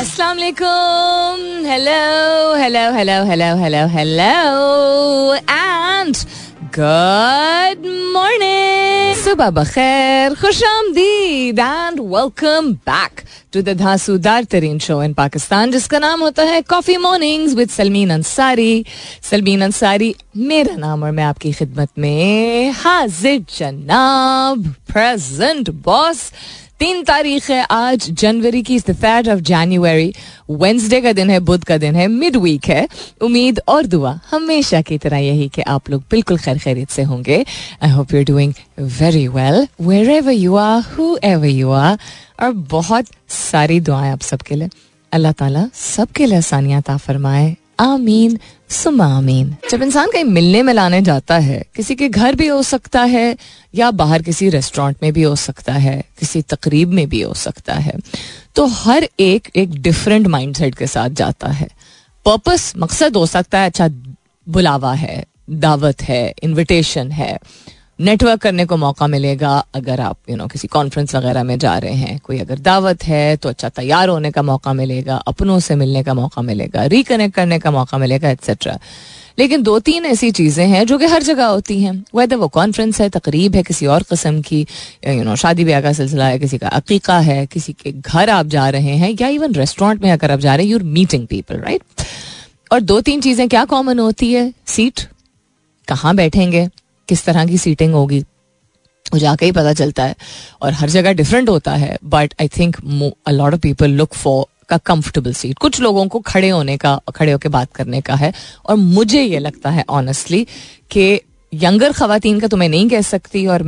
अस्सलाम वालेकुम hello hello hello hello hello hello and good morning सुबह बखैर खुश आमदीद and welcome back to the धांसूदार तरीन शो इन पाकिस्तान जिसका नाम होता है coffee mornings with Salmeen Ansari Salmeen Ansari मेरा नाम और मैं आपकी खिदमत में हाजिर जनाब प्रेजेंट बॉस तीन तारीख है आज, जनवरी की थर्ड ऑफ़ जनवरी वेंसडे का दिन है, बुध का दिन है मिड वीक है. उम्मीद और दुआ हमेशा की तरह यही कि आप लोग बिल्कुल खैर खैरियत से होंगे. I hope you doing very well wherever you are whoever you are और बहुत सारी दुआएँ आप सबके लिए. अल्लाह ताला सबके लिए आसानियात फरमाए. आमीन सुमा आमीन। जब इंसान कहीं मिलने मिलाने जाता है, किसी के घर भी हो सकता है, या बाहर किसी रेस्टोरेंट में भी हो सकता है, किसी तकरीब में भी हो सकता है तो हर एक एक डिफरेंट माइंडसेट के साथ जाता है। पर्पस मकसद हो सकता है अच्छा बुलावा है, दावत है इनविटेशन है। नेटवर्क करने को मौका मिलेगा अगर आप यू you नो know, किसी कॉन्फ्रेंस वगैरह में जा रहे हैं कोई अगर दावत है तो अच्छा तैयार होने का मौका मिलेगा अपनों से मिलने का मौका मिलेगा रिकनेक्ट करने का मौका मिलेगा एक्सेट्रा लेकिन दो तीन ऐसी चीज़ें हैं जो कि हर जगह होती हैं। वेदर वो कॉन्फ्रेंस है तकरीब है किसी और कस्म की यू you नो know, शादी ब्याह का सिलसिला है किसी का अकीका है किसी के घर आप जा रहे हैं या इवन रेस्टोरेंट में अगर आप जा रहे हैं यूर मीटिंग पीपल राइट और दो तीन चीज़ें क्या कॉमन होती है? सीट कहाँ बैठेंगे? किस तरह की सीटिंग होगी वो जाके ही पता चलता है। और हर जगह डिफरेंट होता है but I think a lot of people look for का कंफर्टेबल सीट कुछ लोगों को खड़े होने का खड़े होकर बात करने का है और मुझे ये लगता है ऑनेस्टली कि यंगर खातन का तो मैं नहीं कह सकती और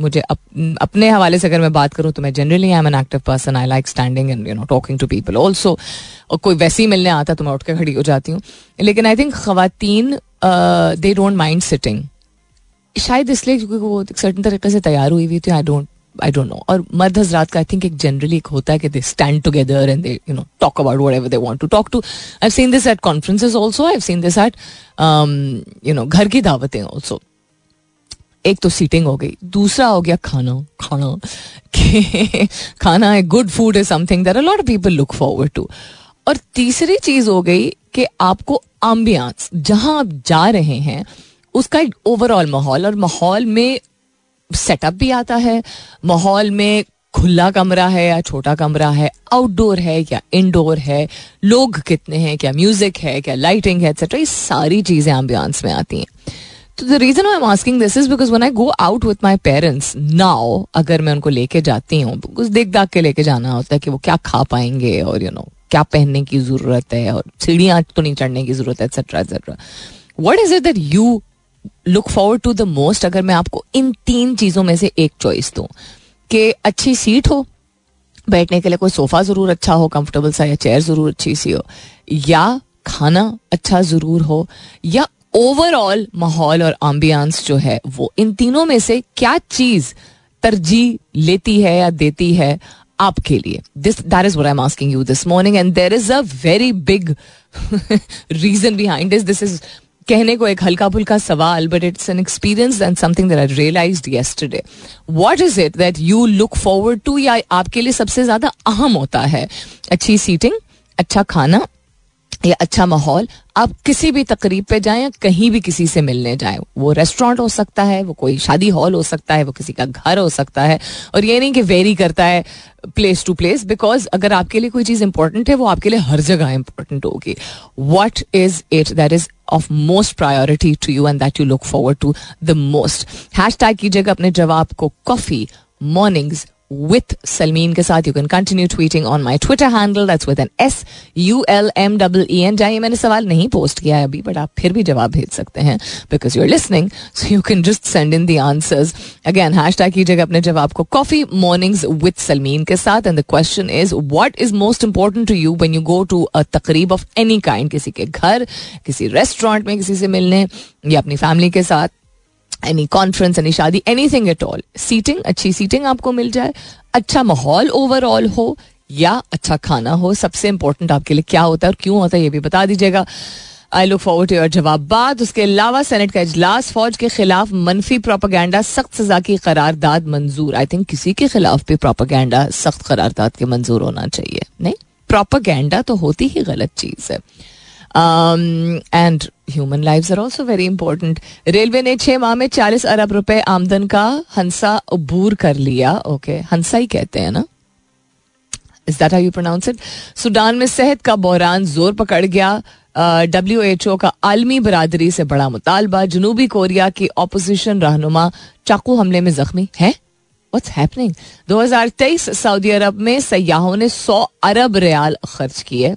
मुझे अप, अपने हवाले से अगर मैं बात करूँ तो मैं generally I am an active person I like standing and you know talking to people also और कोई वैसे ही मिलने आता तो मैं उठ के खड़ी हो जाती हूँ। लेकिन आई थिंक खातन दे डोंट माइंड सिटिंग शायद इसलिए क्योंकि वो एक सर्टन तरीके से तैयार हुई हुई थी I don't I don't know और मर्द हजरात का आई थिंक एक जनरली एक होता है कि they stand together and they you know talk about whatever they want to talk to I seen this at conferences also I seen this at you know घर की दावतें ऑल्सो एक तो seating हो गई. दूसरा हो गया खाना. खाना. खाना है good food is something that a lot of people look forward to और तीसरी चीज़ हो गई कि आपको आम्बियांस जहाँ आप जा रहे हैं उसका एक ओवरऑल माहौल और माहौल में सेटअप भी आता है माहौल में खुला कमरा है या छोटा कमरा है आउटडोर है या इनडोर है लोग कितने हैं क्या म्यूज़िक है क्या लाइटिंग है एक्सेट्रा ये सारी चीज़ें एम्बियंस में आती हैं। तो the reason I am asking this is because when I go out with my parents now अगर मैं उनको लेके जाती हूँ कुछ देख दाख के लेके जाना होता है कि वो क्या खा पाएँगे और यू you नो know, क्या पहनने की ज़रूरत है और सीढ़ियाँ तो नहीं चढ़ने की ज़रूरत है etcetera etcetera what is it that you look forward to the most अगर मैं आपको इन तीन चीज़ों में से एक चॉइस दूँ, कि अच्छी सीट हो, बैठने के लिए कोई सोफा ज़रूर अच्छा हो कंफर्टेबल सा या चेयर ज़रूर अच्छी सी हो, या खाना अच्छा ज़रूर हो, या ओवरऑल माहौल और एम्बियंस जो है वो, इन तीनों में से क्या चीज़ तरजीह लेती है या देती है आपके लिए? This that is I am asking you this morning and there is a very big reason behind this this is कहने को एक हल्का फुल्का सवाल but it's an experience and something that I realize yesterday what is it that you look forward to या आपके लिए सबसे ज़्यादा अहम होता है? अच्छी सीटिंग अच्छा खाना या अच्छा माहौल। आप किसी भी तकरीब पे जाएँ या कहीं भी किसी से मिलने जाएँ, वो रेस्टोरेंट हो सकता है, वो कोई शादी हॉल हो सकता है, वो किसी का घर हो सकता है। और ये नहीं कि वेरी करता है प्लेस टू प्लेस बिकॉज़ अगर आपके लिए कोई चीज़ इंपॉर्टेंट है, वो आपके लिए हर जगह इंपॉर्टेंट होगी। What is it that is of most priority to you and that you look forward to the most hashtag कीजिएगा अपने जवाब को कॉफ़ी मॉर्निंग्स with Salmeen के साथ you can continue tweeting on my Twitter handle that's with N S U L M double E N जाइए, मैंने सवाल नहीं पोस्ट किया है अभी बट आप फिर भी जवाब भेज सकते हैं because you are listening so you can just send in the answers again hashtag कीजिएगा अपने जवाब को. कॉफ़ी मॉर्निंग्स विद सलमीन के साथ and the question is what is most important to you when you go to a तकरीब of any kind किसी के घर, किसी रेस्टोरेंट में किसी से मिलने, या अपनी फैमिली के साथ? एनी कॉन्फ्रेंस एनी शादी anything at all seating अच्छी सीटिंग आपको मिल जाए। अच्छा माहौल ओवरऑल हो, या अच्छा खाना हो, सबसे इंपॉर्टेंट आपके लिए क्या होता है और क्यों होता है, ये भी बता दीजिएगा। I look forward to your जवाब बाद। उसके अलावा सेनेट का इजलास, फौज के खिलाफ मनफी प्रोपागेंडा सख्त सजा की करारदाद मंजूर। आई थिंक किसी के खिलाफ भी प्रोपागेंडा सख्त करारदाद के मंजूर होना चाहिए। नहीं प्रोपागेंडा तो होती ही गलत चीज़ है। And human life are also very important railway ने छह माह में चालीस अरब रुपए आमदन का हंसा अबूर कर लिया ओके okay. हंसा ही कहते हैं ना? Is that you pronounce it Sudan में सेहत का बहरान ज़ोर पकड़ गया। डब्ल्यू एच ओ का आलमी बरादरी से बड़ा मुतालबा। जनूबी कोरिया की अपोजिशन रहनुमा चाकू हमले में जख्मी है? व्हाट्स हैपनिंग 2023 सऊदी अरब में सयाहों ने 100 अरब रियाल खर्च किए।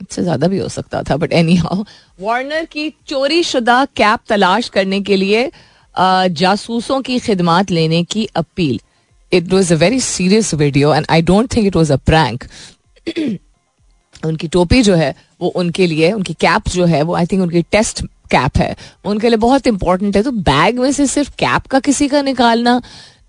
इससे ज़्यादा भी हो सकता था बट एनी हाउ वार्नर की चोरी शुदा कैप तलाश करने के लिए जासूसों की खिदमात लेने की appeal. It was a very serious video and I don't think it was a prank उनकी टोपी जो है, वो उनके लिए, उनकी कैप जो है, वो आई थिंक उनकी टेस्ट कैप है। उनके लिए बहुत इंपॉर्टेंट है तो बैग में से सिर्फ़ कैप का किसी का निकालना।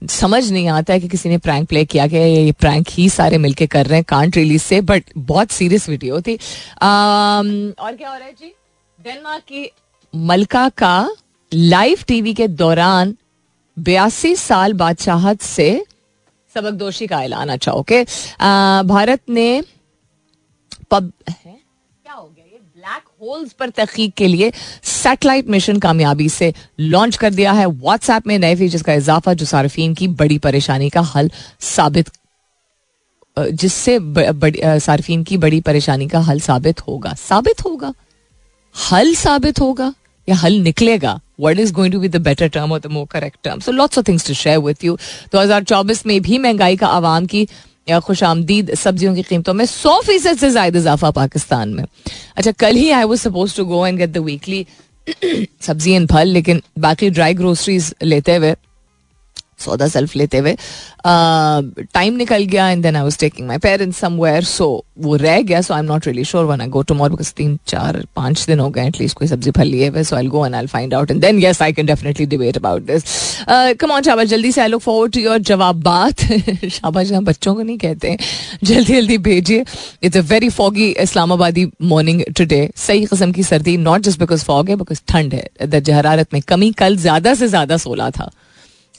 समझ नहीं आता है कि किसी ने प्रैंक प्ले किया कि ये प्रैंक ही सारे मिलके कर रहे हैं कांट रिलीज़ से बट बहुत सीरियस वीडियो थी। और क्या हो रहा है जी? डेनमार्क की मलका का लाइव टीवी के दौरान बयासी साल बादशाहत से सबक दोषी का ऐलान अच्छा ओके भारत ने पब होल्स पर तहकीक के लिए सैटेलाइट मिशन कामयाबी से लॉन्च कर दिया है। व्हाट्सएप में नए फीचर्स का इजाफा, जो सार्फिन की बड़ी परेशानी का हल साबित जिससे सार्फिन की बड़ी परेशानी का हल साबित होगा। साबित होगा? हल साबित होगा? या हल निकलेगा? What is going to be the better term और the more correct term so lots of things to share with you दो हज़ार चौबीस में भी महँगाई का आवाम की खुश आमदीद सब्जियों की कीमतों में सौ फ़ीसद से ज़्यादा इजाफा पाकिस्तान में। अच्छा कल ही I was suppose to go and get the weekly सब्ज़ी एंड फल, लेकिन बाकी ड्राई ग्रोसरीज लेते हुए सौदा सेल्फ लेते हुए टाइम निकल गया and then I was taking my parents somewhere so वो रह गया so I am not really sure when I go tomorrow because तीन, चार, पाँच दिन हो गए एटलीस्ट कोई सब्ज़ी फल लिए हुए so I go and I find out and then yes I can definitely debate about this come on शाबाश जल्दी से I look forward to your जवाब बात शाबाश हम बच्चों को नहीं कहते। जल्दी जल्दी भेजिए। इट्स अ वेरी फॉगी इस्लामाबादी मॉर्निंग टुडे सही किस्म की सर्दी नॉट जस्ट बिकॉज़ फॉग है बिकॉज़ ठंड है। दर्ज हरारत में कमी कल ज़्यादा से ज़्यादा सोलह था।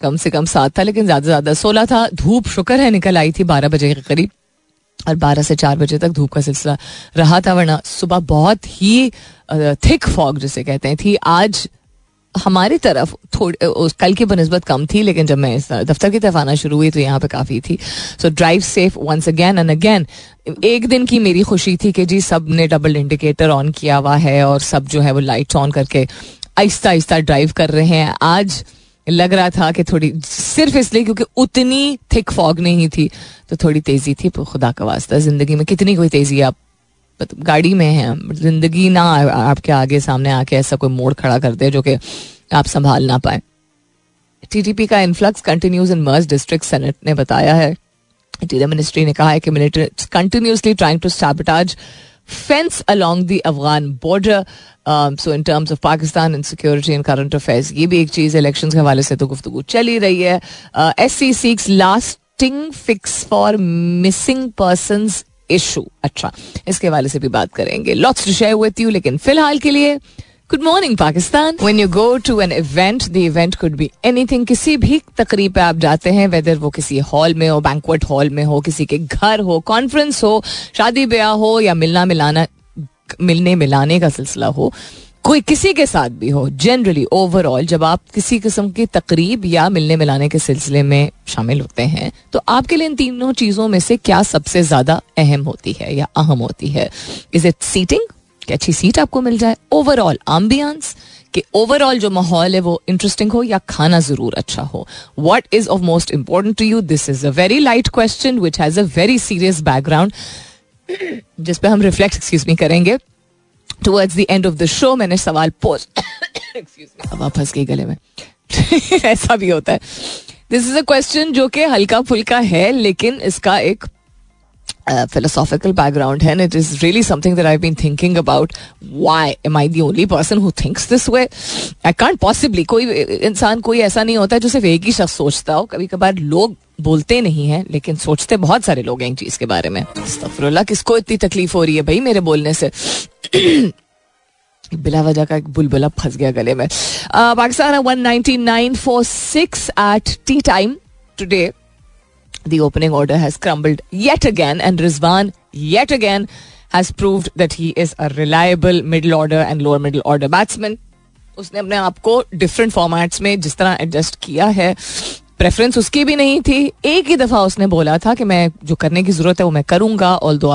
कम से कम सात था, लेकिन ज़्यादा से ज़्यादा सोलह था। धूप, शुक्र है, निकल आई थी बारह बजे के करीब। और बारह से चार बजे तक धूप का सिलसिला रहा था, वरना सुबह बहुत ही थिक फॉग जिसे कहते हैं, थी। आज हमारी तरफ़ थोड़ी कल की बनस्बत कम थी, लेकिन जब मैं दफ्तर की तरफ़ आना शुरू हुई तो यहाँ पे काफ़ी थी। So drive safe once again and again एक दिन की मेरी खुशी थी कि जी, सबने डबल इंडिकेटर ऑन किया हुआ है, और सब जो है वो लाइट्स ऑन करके आहिस्ता आहिस्ता ड्राइव कर रहे हैं। आज लग रहा था कि थोड़ी, सिर्फ़ इसलिए क्योंकि उतनी थिक फॉग नहीं थी तो थोड़ी तेज़ी थी खुदा का वास्ता, ज़िंदगी में कितनी कोई तेज़ी आप गाड़ी में है, ज़िंदगी ना आपके आगे सामने आके ऐसा कोई मोड़ खड़ा कर दे जो कि आप संभाल ना पाए। टीटीपी का influx continues in merged district senate ने बताया है। इंटीरियर मिनिस्ट्री ने कहा है कि military continuously trying to sabotage fence along the Afghan border so in terms of Pakistan in security and current affairs ये भी एक चीज़ इलेक्शन के हवाले से तो गुफ्तु चल ही रही है S C seeks lasting fix for missing person issue अच्छा इसके हवाले से भी बात करेंगे lots to share with you लेकिन फ़िलहाल के लिए good morning Pakistan when you go to an event the event could be anything किसी भी तकरीब पे आप जाते हैं वेदर वो किसी हॉल में हो बैंकवेट हॉल में हो, किसी के घर हो कॉन्फ्रेंस हो, शादी ब्याह हो, या मिलना मिलाना, मिलने मिलाने का सिलसिला हो, कोई किसी के साथ भी हो जनरली ओवरऑल जब आप किसी किस्म की तकरीब या मिलने मिलाने के सिलसिले में शामिल होते हैं तो आपके लिए इन तीनों चीज़ों में से क्या सबसे ज़्यादा अहम होती है या अहम होती है? इज़ इट सीटिंग कि अच्छी सीट आपको मिल जाए। ओवरऑल आम्बियंस कि ओवरऑल जो माहौल है वो इंटरेस्टिंग हो या खाना ज़रूर अच्छा हो। What is of most important to you this is a very light question which has a very serious background जिस पे हम रिफ्लेक्ट एक्सक्यूज मी करेंगे। Towards the end of the show मैंने सवाल पोस्ट अब आप फंस गई गले में। ऐसा भी होता है। दिस इज़ अ क्वेश्चन जो कि हल्का फुल्का है, लेकिन इसका एक philosophical background and it is really something that I've been thinking about. Why am I the only person who thinks this way? I can't possibly, कोई इंसान, कोई ऐसा नहीं होता है जो सिर्फ़ एक ही शख्स सोचता हो। कभी कभार लोग बोलते नहीं है, लेकिन सोचते बहुत सारे लोग हैं इन चीज़ के बारे में। किसको इतनी तकलीफ़ हो रही है भाई मेरे बोलने से? बिला वजह का एक बुलबुला फंस गया गले में। Pakistan one ninety nine for six at tea time today the opening order has crumbled yet again, and Rizwan yet again has proved that he is a reliable middle order and lower middle order batsman. उसने अपने आप को different formats में जिस तरह adjust किया है preference उसकी भी नहीं थी एक ही दफ़ा उसने बोला था कि मैं जो करने की ज़रूरत है वो मैं करूँगा although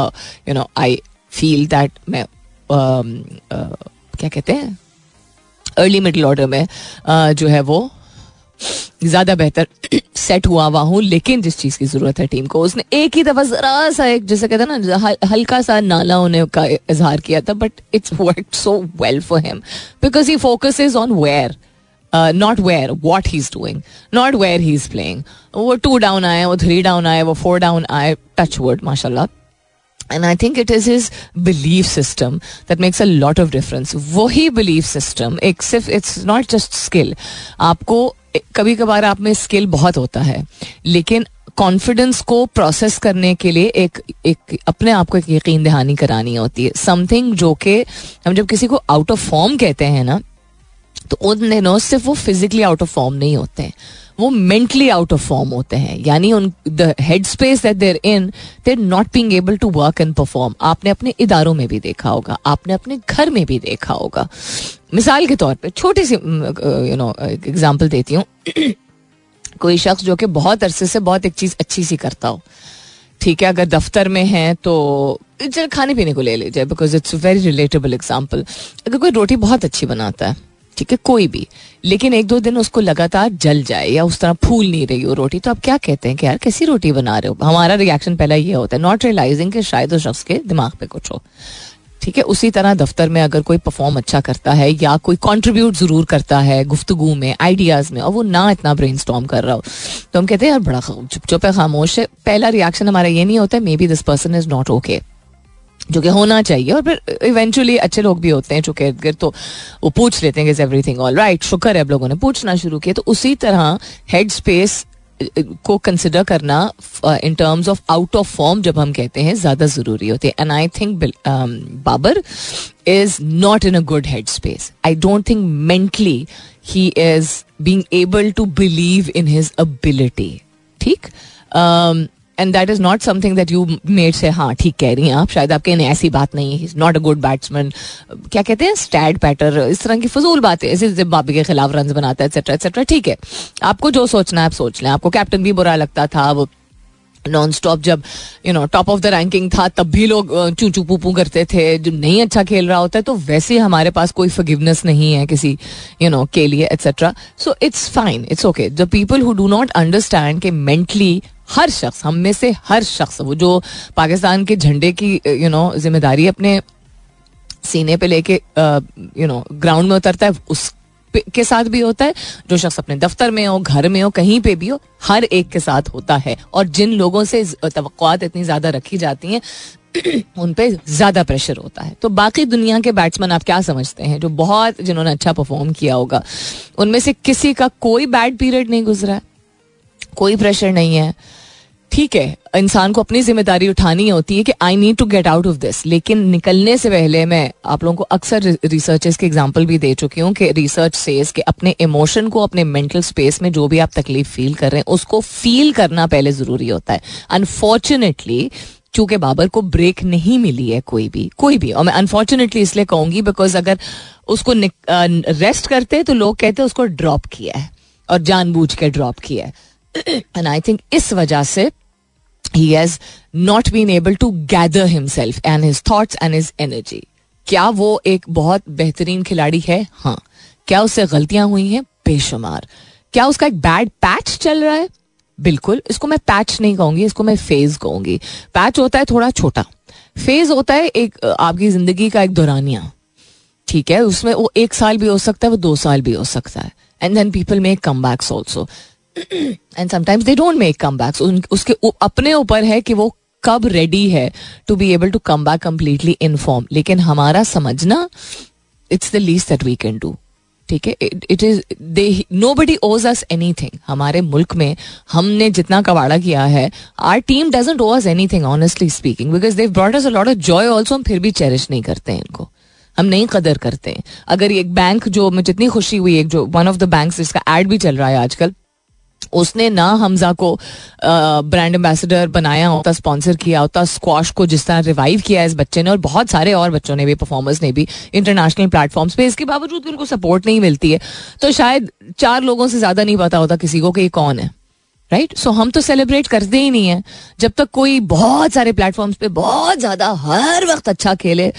you know I feel that मैं uh, uh, क्या कहते हैं अर्ली मिडिल ऑर्डर में uh, जो है वो ज़्यादा बेहतर सेट हुआ हुआ हूँ, लेकिन जिस चीज़ की ज़रूरत है टीम को, उसने एक ही दफ़ा जरा सा एक, जैसे कहते हैं ना हल्का सा नाला होने का इजहार किया था but it's work so well for him because he focus is on where not where what he is doing not where he is playing वो टू डाउन आए, वो थ्री डाउन आए, वो फोर डाउन आए टच वर्ड माशाल्लाह. And I think it is his belief system that makes a lot of difference वही believe system एक सिर्फ़ इट्स नॉट जस्ट स्किल आपको कभी कभार आप में स्किल बहुत होता है, लेकिन कॉन्फिडेंस को प्रोसेस करने के लिए एक एक अपने आप को एक यकीन दहानी करानी होती है। समथिंग जो कि हम जब किसी को आउट ऑफ़ फॉर्म कहते हैं ना तो उन दिनों सिर्फ़ वो फिजिकली आउट ऑफ़ फॉर्म नहीं होते हैं। वो मेंटली आउट ऑफ़ फॉर्म होते हैं। यानी उन the head space that they're in they're not being able to work and perform आपने अपने इदारों में भी देखा होगा, आपने अपने घर में भी देखा होगा। मिसाल के तौर पे, छोटी सी यू नो एग्जांपल देती हूँ। कोई शख्स जो कि बहुत अरसे से बहुत एक चीज़ अच्छी सी करता हो। ठीक है, अगर दफ्तर में है तो चल खाने पीने को ले लीजिए because it's very relatable example अगर कोई रोटी बहुत अच्छी बनाता है, ठीक है, कोई भी, लेकिन एक दो दिन उसको लगातार जल जाए या उस तरह फूल नहीं रही हो रोटी तो आप क्या कहते हैं कि यार कैसी रोटी बना रहे हो? हमारा रिएक्शन पहला ये होता है नॉट रियलाइजिंग कि शायद उस शख्स के दिमाग पे कुछ हो। ठीक है, उसी तरह दफ्तर में अगर कोई परफॉर्म अच्छा करता है या कोई कंट्रीब्यूट ज़रूर करता है गुफ्तगु में आइडियाज़ में, और वो ना इतना ब्रेन कर रहा हो तो हम कहते हैं, यार, बड़ा चुप है, खामोश है। पहला रिएक्शन हमारा ये नहीं होता है maybe this person is not okay जो कि होना चाहिए, और फिर इवेंचुअली अच्छे लोग भी होते हैं जो कि तो वो पूछ लेते हैं कि एवरीथिंग ऑल राइट शुक्र है, अब लोगों ने पूछना शुरू किया। तो उसी तरह हेड स्पेस को कंसिडर करना in terms of out of form जब हम कहते हैं, ज़्यादा ज़रूरी होते हैं. And I think Babar is not in a good head space I don't think mentally he is being able to believe in his ability ठीक? And that is not something that you made से हाँ ठीक कह रही हैं आप, शायद आपके ऐसी बात नहीं है नॉट अ गुड बैट्समैन क्या कहते हैं? स्टैड पैटर इस तरह की फजूल बातें ऐसे जिम्बाबे के खिलाफ रन बनाता है एक्सेट्रा एक्सेट्रा ठीक है। आपको जो सोचना है, आप सोच लें। आपको कैप्टन भी बुरा लगता था, वो नॉन स्टॉप जब you know top of the ranking था, तब भी लोग चू चू पू करते थे, जो नहीं अच्छा खेल रहा होता है तो वैसे हमारे पास कोई फॉरगिवनेस नहीं है किसी यू नो के लिए etcetera so it's fine it's okay the people who do not understand के मेंटली हर शख्स, हम में से हर शख्स वो जो पाकिस्तान के झंडे की यू नो ज़िम्मेदारी अपने सीने पे लेके यू नो ग्राउंड में उतरता है, उस के साथ भी होता है। जो शख्स अपने दफ्तर में हो, घर में हो, कहीं पे भी हो, हर एक के साथ होता है। और जिन लोगों से तो इतनी ज़्यादा रखी जाती हैं, उन पे ज़्यादा प्रेशर होता है। तो बाकी दुनिया के बैट्समैन आप क्या समझते हैं? जो बहुत जिन्होंने अच्छा परफॉर्म किया होगा, उनमें से किसी का कोई बैड पीरियड नहीं गुजरा कोई प्रेशर नहीं है। ठीक है, इंसान को अपनी ज़िम्मेदारी उठानी होती है कि I need to get out of this लेकिन निकलने से पहले मैं आप लोगों को अक्सर रिसर्चेस के एग्जांपल भी दे चुकी हूँ कि रिसर्च सेज कि अपने इमोशन को अपने मेंटल स्पेस में जो भी आप तकलीफ़ फील कर रहे हैं, उसको फील करना पहले ज़रूरी होता है। अनफॉर्चुनेटली चूँकि बाबर को ब्रेक नहीं मिली है कोई भी कोई भी, और मैं अनफॉर्चुनेटली इसलिए कहूँगी बिकॉज़ अगर उसको रेस्ट करते तो लोग कहते हैं उसको ड्रॉप किया है, और जानबूझ के ड्रॉप किया है। एंड आई थिंक इस वजह से ही has not been able to gather himself and his thoughts and his energy क्या वो एक बहुत बेहतरीन खिलाड़ी है? हाँ। क्या उससे गलतियाँ हुई हैं? बेशुमार। क्या उसका एक बैड पैच चल रहा है? बिल्कुल। इसको मैं पैच नहीं कहूँगी, इसको मैं फ़ेज़ कहूँगी। पैच होता है थोड़ा छोटा। फ़ेज़ होता है एक, आपकी ज़िंदगी का एक दौरानिया। ठीक है? उसमें वो एक साल भी हो सकता है, वो दो साल भी हो सकता है। And then people make comebacks also and sometimes they don't make comeback उसके अपने ऊपर है कि वो कब रेडी है to be able to come back completely inform लेकिन हमारा समझना it's the least that we can do ठीक है? It is they nobody owes us anything हमारे मुल्क में हमने जितना कबाड़ा किया है our team doesn't owe us any thing honestly speaking because they brought us lot of joy also हम फिर भी चेरिश नहीं करते हैं इनको. हम नहीं कदर करते हैं. अगर एक बैंक जो में जितनी खुशी हुई, एक जो वन ऑफ़ द बैंक जिसका एड भी चल रहा है आजकल उसने ना हमजा को ब्रांड एम्बेसडर बनाया होता स्पॉन्सर किया होता स्क्वाश को जिस तरह रिवाइव किया इस बच्चे ने और बहुत सारे और बच्चों ने भी परफॉर्मर्स ने भी इंटरनेशनल प्लेटफॉर्म्स पे इसके बावजूद भी उनको सपोर्ट नहीं मिलती है तो शायद चार लोगों से ज़्यादा नहीं पता होता किसी को कि ये कौन है राइट right? सो so, हम तो सेलिब्रेट करते ही नहीं है जब तक कोई बहुत सारे प्लेटफॉर्म्स पे बहुत ज़्यादा हर वक्त अच्छा खेले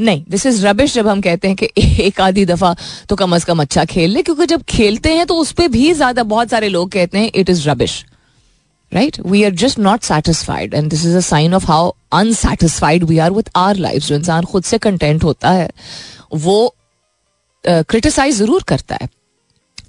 नहीं दिस इज़ रबिश जब हम कहते हैं कि एक आधी दफ़ा तो कम अज कम अच्छा खेल ले क्योंकि जब खेलते हैं तो उस पर भी ज़्यादा बहुत सारे लोग कहते हैं it is rubbish right we are just not satisfied and this is a sign of how unsatisfied we are with our life जो इंसान खुद से कंटेंट होता है वो क्रिटिसाइज uh, ज़रूर करता है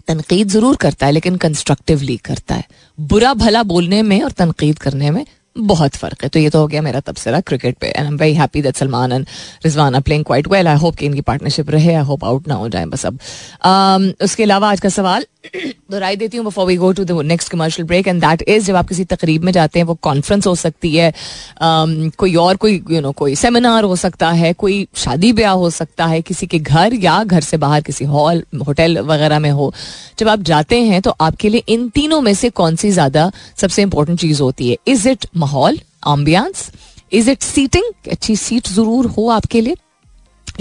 तनकीद ज़रूर करता है लेकिन कंस्ट्रक्टिवली करता है। बुरा भला बोलने में और तनकीद करने में बहुत फ़र्क है। तो ये तो हो गया मेरा तबसरा क्रिकेट पे। And I am very happy that Salman and Rizwan playing quite well I hope कि इनकी पार्टनरशिप रहे। आई होप आउट ना हो जाए बस अब। Um, उसके अलावा आज का सवाल दोहराई देती हूँ before we go to the next commercial break and that is जब आप किसी तकरीब में जाते हैं वो कॉन्फ्रेंस हो सकती है। Um, कोई और कोई यू you नो know, कोई सेमिनार हो सकता है कोई शादी ब्याह हो सकता है किसी के घर या घर से बाहर किसी हॉल होटल वगैरह में हो। जब आप जाते हैं तो आपके लिए इन तीनों में से कौन सी ज़्यादा सबसे इंपॉर्टेंट चीज़ होती है? इज़ इट माहौल आम्बियांस इज़ इट सीटिंग अच्छी सीट ज़रूर हो आपके लिए,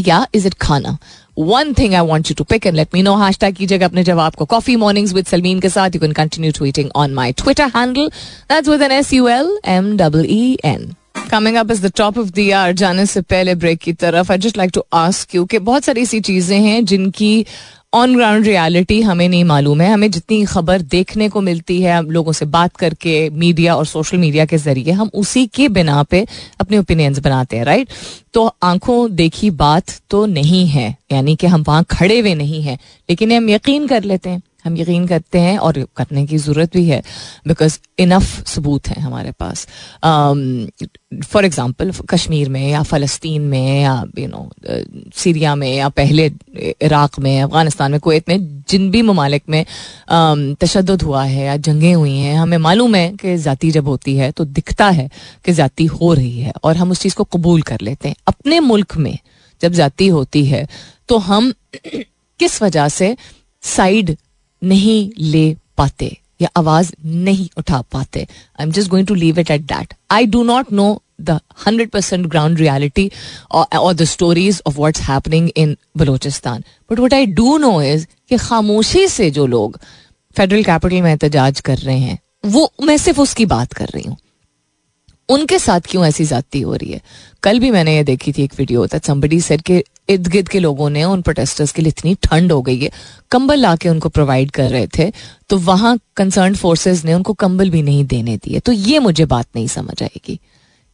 या इज़ इट खाना? One thing I want you to pick and let me know hashtag कीजिएगा अपने जवाब को। कॉफ़ी मॉर्निंग्स विद सलमीन के साथ you can continue tweeting on my Twitter handle that's with N S U L M double E N coming up is the top of the year जाने से पहले break की तरफ़। I just like to ask you कि बहुत सारी ऐसी चीज़ें हैं जिनकी ऑन ग्राउंड रियलिटी हमें नहीं मालूम है। हमें जितनी खबर देखने को मिलती है, हम लोगों से बात करके मीडिया और सोशल मीडिया के ज़रिए, हम उसी के बिना पे अपने ओपिनियंस बनाते हैं राइट तो आँखों देखी बात तो नहीं है, यानी कि हम वहाँ खड़े हुए नहीं हैं, लेकिन हम यकीन कर लेते हैं। हम यकीन करते हैं और करने की ज़रूरत भी है बिकॉज़ इनफ सबूत है हमारे पास। फॉर um, एग्ज़ाम्पल कश्मीर में या फ़लस्तीन में या यू नो सीरिया में या पहले इराक़ में अफ़गानिस्तान में कुवैत में जिन भी ममालिक में um, तशद हुआ है या जंगें हुई हैं हमें मालूम है कि ज़ाती जब होती है तो दिखता है कि ज़ाती हो रही है और हम उस चीज़ को कबूल कर लेते हैं। अपने मुल्क में जब ज़ाती होती है तो हम किस वजह से साइड नहीं ले पाते या आवाज़ नहीं उठा पाते। I am just going to leave it at that I do not know the hundred percent ground reality और the stories of what's happening in Balochistan but what I do know is कि खामोशी से जो लोग federal capital में एहतजाज कर रहे हैं, वो, मैं सिर्फ़ उसकी बात कर रही हूँ। उनके साथ क्यों ऐसी जाती हो रही है? कल भी मैंने ये देखी थी एक वीडियो दैट समबडी सेड के इर्द गिर्द के लोगों ने, उन प्रोटेस्टर्स के लिए इतनी ठंड हो गई है। कंबल ला के उनको प्रोवाइड कर रहे थे तो वहाँ कंसर्न फोर्सेस ने उनको कंबल भी नहीं देने दिए। तो ये मुझे बात नहीं समझ आएगी।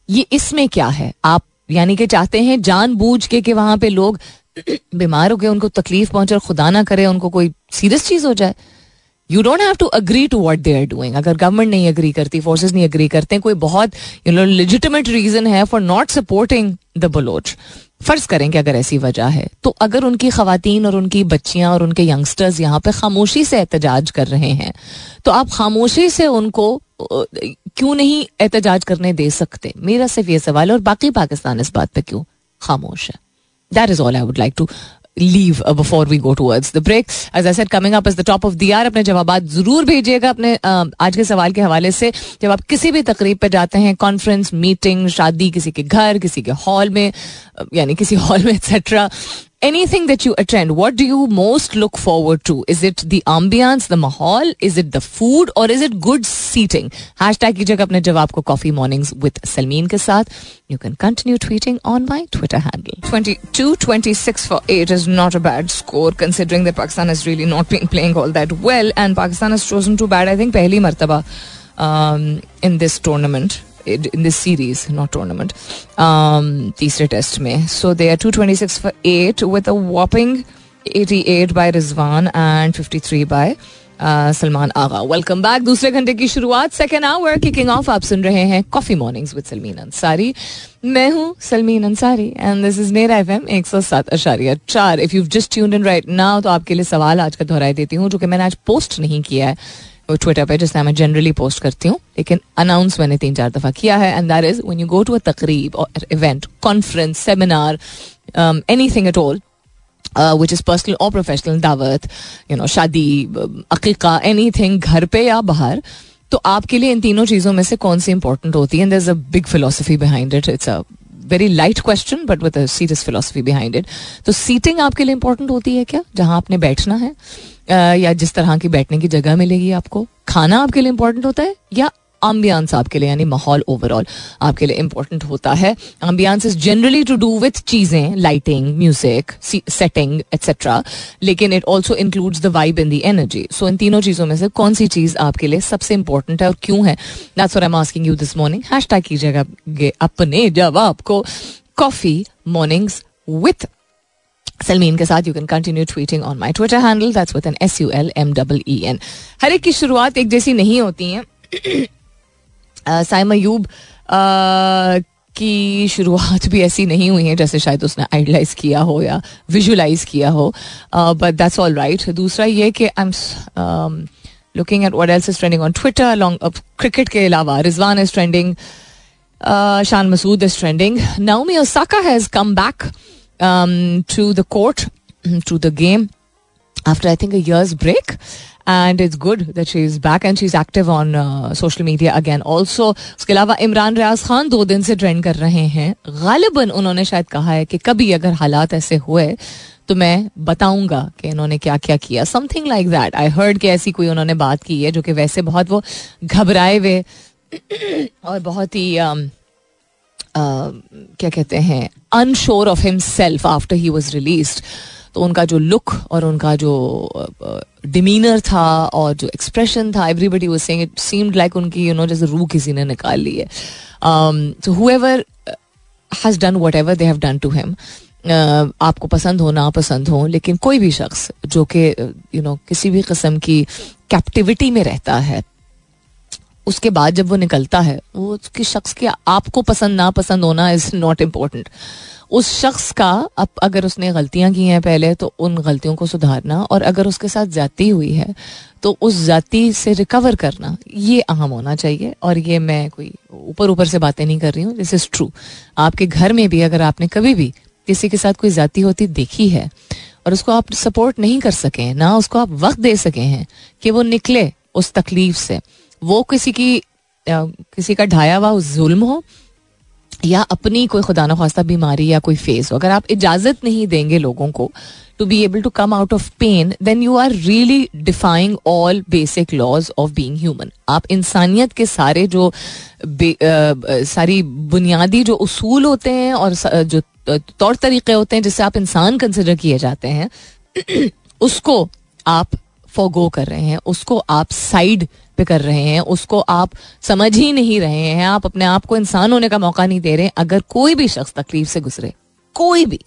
ये इसमें क्या है? आप यानी कि चाहते हैं जान बूझ के कि वहाँ पे लोग बीमार हो गए, उनको तकलीफ़ पहुँचे और खुदा ना करे उनको कोई सीरियस चीज़ हो जाए। You don't have to agree to what they are doing अगर गवर्नमेंट नहीं अग्री करती फोर्सेज नहीं अग्री करते, कोई बहुत यू नो लिजिटमेट रीजन है for not supporting the Baloch. फ़र्ज़ करें कि अगर ऐसी वजह है तो अगर उनकी खातन और उनकी बच्चियाँ और उनके यंगस्टर्स यहाँ पे खामोशी से एहतजाज कर रहे हैं तो आप खामोशी से उनको क्यों नहीं एहतजाज करने दे सकते? मेरा सिर्फ़ ये सवाल है और बाकी पाकिस्तान इस बात पे क्यों? खामोश है। That is all I would like to leave before we go towards the break as I said coming up the top of the hour अपने जवाब ज़रूर भेजिएगा अपने आज के सवाल के हवाले से। जब आप किसी भी तकरीब पर जाते हैं कॉन्फ्रेंस मीटिंग शादी, किसी के घर, किसी के हॉल में यानी किसी हॉल में etcetera anything that you attend, what do you most look forward to? Is it the ambience, the mahal? Is it the food or is it good seating? Hashtag कीजिएगा अपने जवाब को coffee mornings with Salmeen के साथ. You can continue tweeting on my Twitter handle. 22 26 for 8 is not a bad score considering that Pakistan has really not been playing all that well and Pakistan has chosen to bat I think पहली मर्तबा um, in this tournament. in this series not tournament तीसरे test में so they are two twenty six for eight with a whopping eighty eight by Rizwan and fifty three by Salman Agha welcome back दूसरे घंटे की शुरुआत second hour kicking of आप सुन रहे हैं coffee mornings with Salmeen Ansari मैं हूँ Salmeen Ansari and this is Ner F M एक सौ सात अशारिया चार. If you just tuned in right now तो आपके लिए सवाल आज का दोहराई देती हूँ, जो कि मैंने आज पोस्ट नहीं किया है. ट्विटर पे, जिससे मैं जनरली पोस्ट करती हूँ, लेकिन अनाउंस मैंने तीन चार दफ़ा किया है and that is one you go to a तकरीब और event conference seminar anything at all which is personal और प्रोफेशनल दावत यू नो शादी, अकीका एनी थिंग घर पे या बाहर तो आपके लिए इन तीनों चीज़ों में से कौन सी इंपॉर्टेंट होती है? And is a big philosophy behind it it's a very light question but with serious philosophy behind it तो सीटिंग आपके लिए इंपॉर्टेंट होती है क्या? जहाँ आपने बैठना है या जिस तरह की बैठने की जगह मिलेगी आपको? खाना आपके लिए इंपॉर्टेंट होता है या आम्बियांस आपके लिए, यानी माहौल ओवरऑल आपके लिए इंपॉर्टेंट होता है? Ambience is generally to do with चीज़ें लाइटिंग म्यूज़िक सेटिंग एक्सेट्रा लेकिन it also includes the vibe in the energy so in तीनों चीज़ों में से कौन सी चीज़ आपके लिए सबसे इंपॉर्टेंट है और क्यों है? That's I am asking you this morning hashtag कीजिएगा अपने जवाब को. कॉफ़ी मॉर्निंग्स विथ सलमीन के साथ you can continue tweeting on my Twitter handle that's with N S U L M double E N हर एक की शुरुआत एक जैसी नहीं होती है। साइम अयूब की शुरुआत भी ऐसी नहीं हुई है जैसे शायद उसने आइडलाइज किया हो या विजुलाइज किया हो। बट दैट्स ऑल राइट दूसरा ये कि I am looking at what else is trending on Twitter along cricket के अलावा Rizwan is trending Shan Masood is trending Naomi Osaka has come back to the court to the game after I think a year's break. And it's good that she's back and she's active on uh, social media again. Also, उसके अलावा इमरान रियाज खान दो दिन से trend कर रहे हैं गालिबन उन्होंने शायद कहा है कि कभी अगर हालात ऐसे हुए तो मैं बताऊँगा कि इन्होंने क्या क्या किया something like that I heard कि ऐसी कोई उन्होंने बात की है जो कि वैसे बहुत वो घबराए हुए और बहुत ही um, क्या कहते हैं unsure of himself after he was released तो उनका जो लुक और उनका जो डिमीनर था और जो एक्सप्रेशन था everybody was saying it seemed like उनकी यू नो जैसे रूह किसी ने निकाल ली है। So whoever has done whatever they have done to him आपको पसंद हो, ना पसंद हो, लेकिन कोई भी शख्स जो कि यू नो किसी भी किस्म की कैप्टिविटी में रहता है उसके बाद जब वो निकलता है, वो उसके शख्स के आपको पसंद ना पसंद होना इज़ नॉट इम्पोर्टेंट उस शख्स का अब अगर उसने गलतियाँ की हैं पहले तो उन गलतियों को सुधारना और अगर उसके साथ जाती हुई है तो उस जाति से रिकवर करना, ये अहम होना चाहिए और ये मैं कोई ऊपर ऊपर से बातें नहीं कर रही हूँ दिस इज़ ट्रू आपके घर में भी अगर आपने कभी भी किसी के साथ कोई जाति होती देखी है और उसको आप सपोर्ट नहीं कर सके ना उसको आप वक्त दे सके हैं कि वो निकले उस तकलीफ़ से वो किसी की किसी का ढाया हुआ जुल्म हो या अपनी कोई खुदा खास्ता बीमारी या कोई फेस हो। अगर आप इजाज़त नहीं देंगे लोगों को to be able to come out of pain then you are really defying all basic laws of being human आप इंसानियत के सारे जो आ, सारी बुनियादी जो उसूल होते हैं और जो तौर तरीके होते हैं जिससे आप इंसान कंसिडर किए जाते हैं उसको आप फोगो कर रहे हैं उसको आप साइड पे कर रहे हैं उसको आप समझ ही नहीं रहे हैं आप अपने आप को इंसान होने का मौका नहीं दे रहे अगर कोई भी शख्स तकलीफ़ से गुजरे कोई भी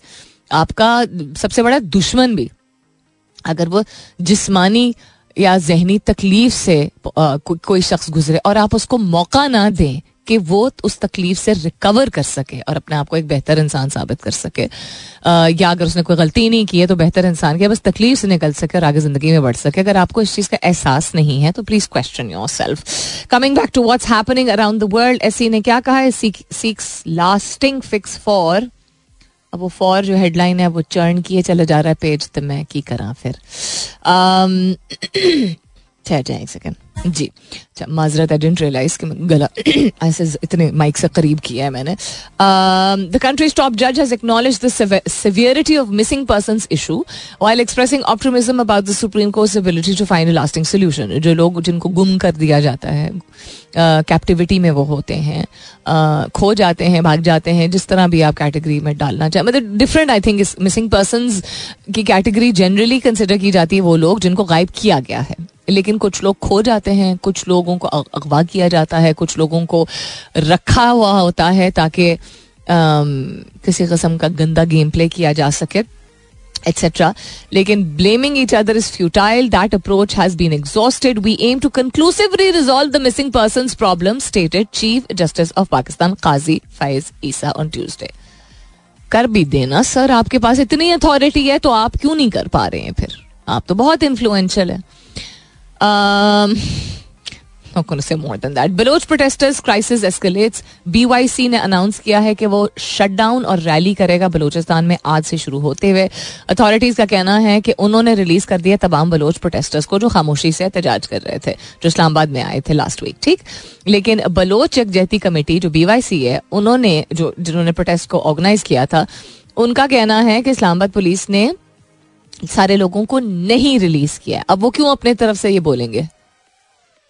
आपका सबसे बड़ा दुश्मन भी अगर वो जिस्मानी या जहनी तकलीफ़ से आ, को, कोई शख्स गुजरे और आप उसको मौका ना दें कि वो उस तकलीफ़ से रिकवर कर सके और अपने आप को एक बेहतर इंसान साबित कर सके। या अगर उसने कोई गलती नहीं की है तो बेहतर इंसान किया बस तकलीफ़ से निकल सके और आगे ज़िंदगी में बढ़ सके। अगर आपको इस चीज़ का एहसास नहीं है तो please question yourself coming back to what's happening around the world S ने क्या कहा? है सीक्स लास्टिंग फिक्स फॉर अब वो फॉर जो हेडलाइन है, वो चर्न किए, चले जा रहा है पेज तो मैं की करा फिर। ठहर जाए एक सेकेंड जी। अच्छा माजरत आई डेंट रियलाइज़ कि गला ऐसे इतने माइक से करीब किया है मैंने। द कंट्रीज़ टॉप जज has acknowledge the severity of missing person issue while expressing optimism about the Supreme Court ability to find lasting solution जो लोग जिनको गुम कर दिया जाता है कैप्टिविटी uh, में वो होते हैं। uh, खो जाते हैं भाग जाते हैं जिस तरह भी आप कैटेगरी में डालना चाहें। मतलब different I think missing person की कैटेगरी जनरली कंसिडर की जाती है वो लोग जिनको गायब किया गया है। लेकिन कुछ लोग खो जाते हैं, कुछ लोगों को अगवा किया जाता है, कुछ लोगों को रखा हुआ होता है ताकि किसी कस्म का गंदा गेम प्ले किया जा सके एट्सेट्रा लेकिन blaming each other is futile that approach has been exhausted we aim to conclusively resolve the missing person problem stated chief justice of Pakistan Qazi Faez Isa on Tuesday कर भी देना sir आपके पास इतनी authority है तो आप क्यों नहीं कर पा रहे हैं फिर आप तो बहुत इन्फ्लुएंशियल है not going to say more than that. Baloch protesters crisis escalates BYC ने अनाउंस किया है कि वो शटडाउन और रैली करेगा बलोचिस्तान में आज से शुरू होते हुए। अथॉरिटीज का कहना है कि उन्होंने रिलीज़ कर दिया तमाम बलोच प्रोटेस्टर्स को जो खामोशी से एहतजाज कर रहे थे, जो इस्लामाबाद में आए थे लास्ट वीक ठीक? लेकिन बलोच यकजहती कमेटी, जो बीवाईसी है, उन्होंने जो, जिन्होंने प्रोटेस्ट को ऑर्गेनाइज किया था, उनका कहना है कि इस्लामाबाद पुलिस ने सारे लोगों को नहीं रिलीज़ किया अब वो क्यों अपने तरफ़ से ये बोलेंगे?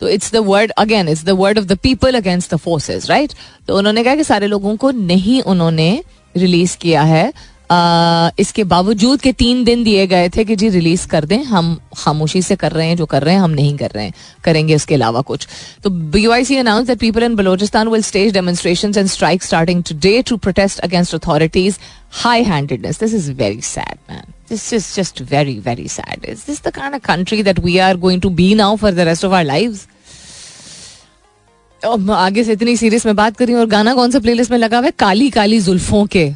तो it's the word again it's the word of the people against the forces right तो उन्होंने कहा कि सारे लोगों को नहीं उन्होंने रिलीज़ किया है। इसके बावजूद के तीन दिन दिए गए थे कि जी रिलीज़ कर दें, हम खामोशी से कर रहे हैं, जो कर रहे हैं, हम नहीं कर रहे हैं, करेंगे उसके अलावा कुछ। तो B Y C announce that people in Balochistan will stage demonstration and strike starting today to protest against authorities high handedness this is very sad man this is just very very sad. Is this the kind of country that we are going to be now for the rest of our lives? आगे से इतनी serious में बात करी और गाना कौन सा प्लेलिस्ट में लगा हुआ है? काली काली जुल्फों के।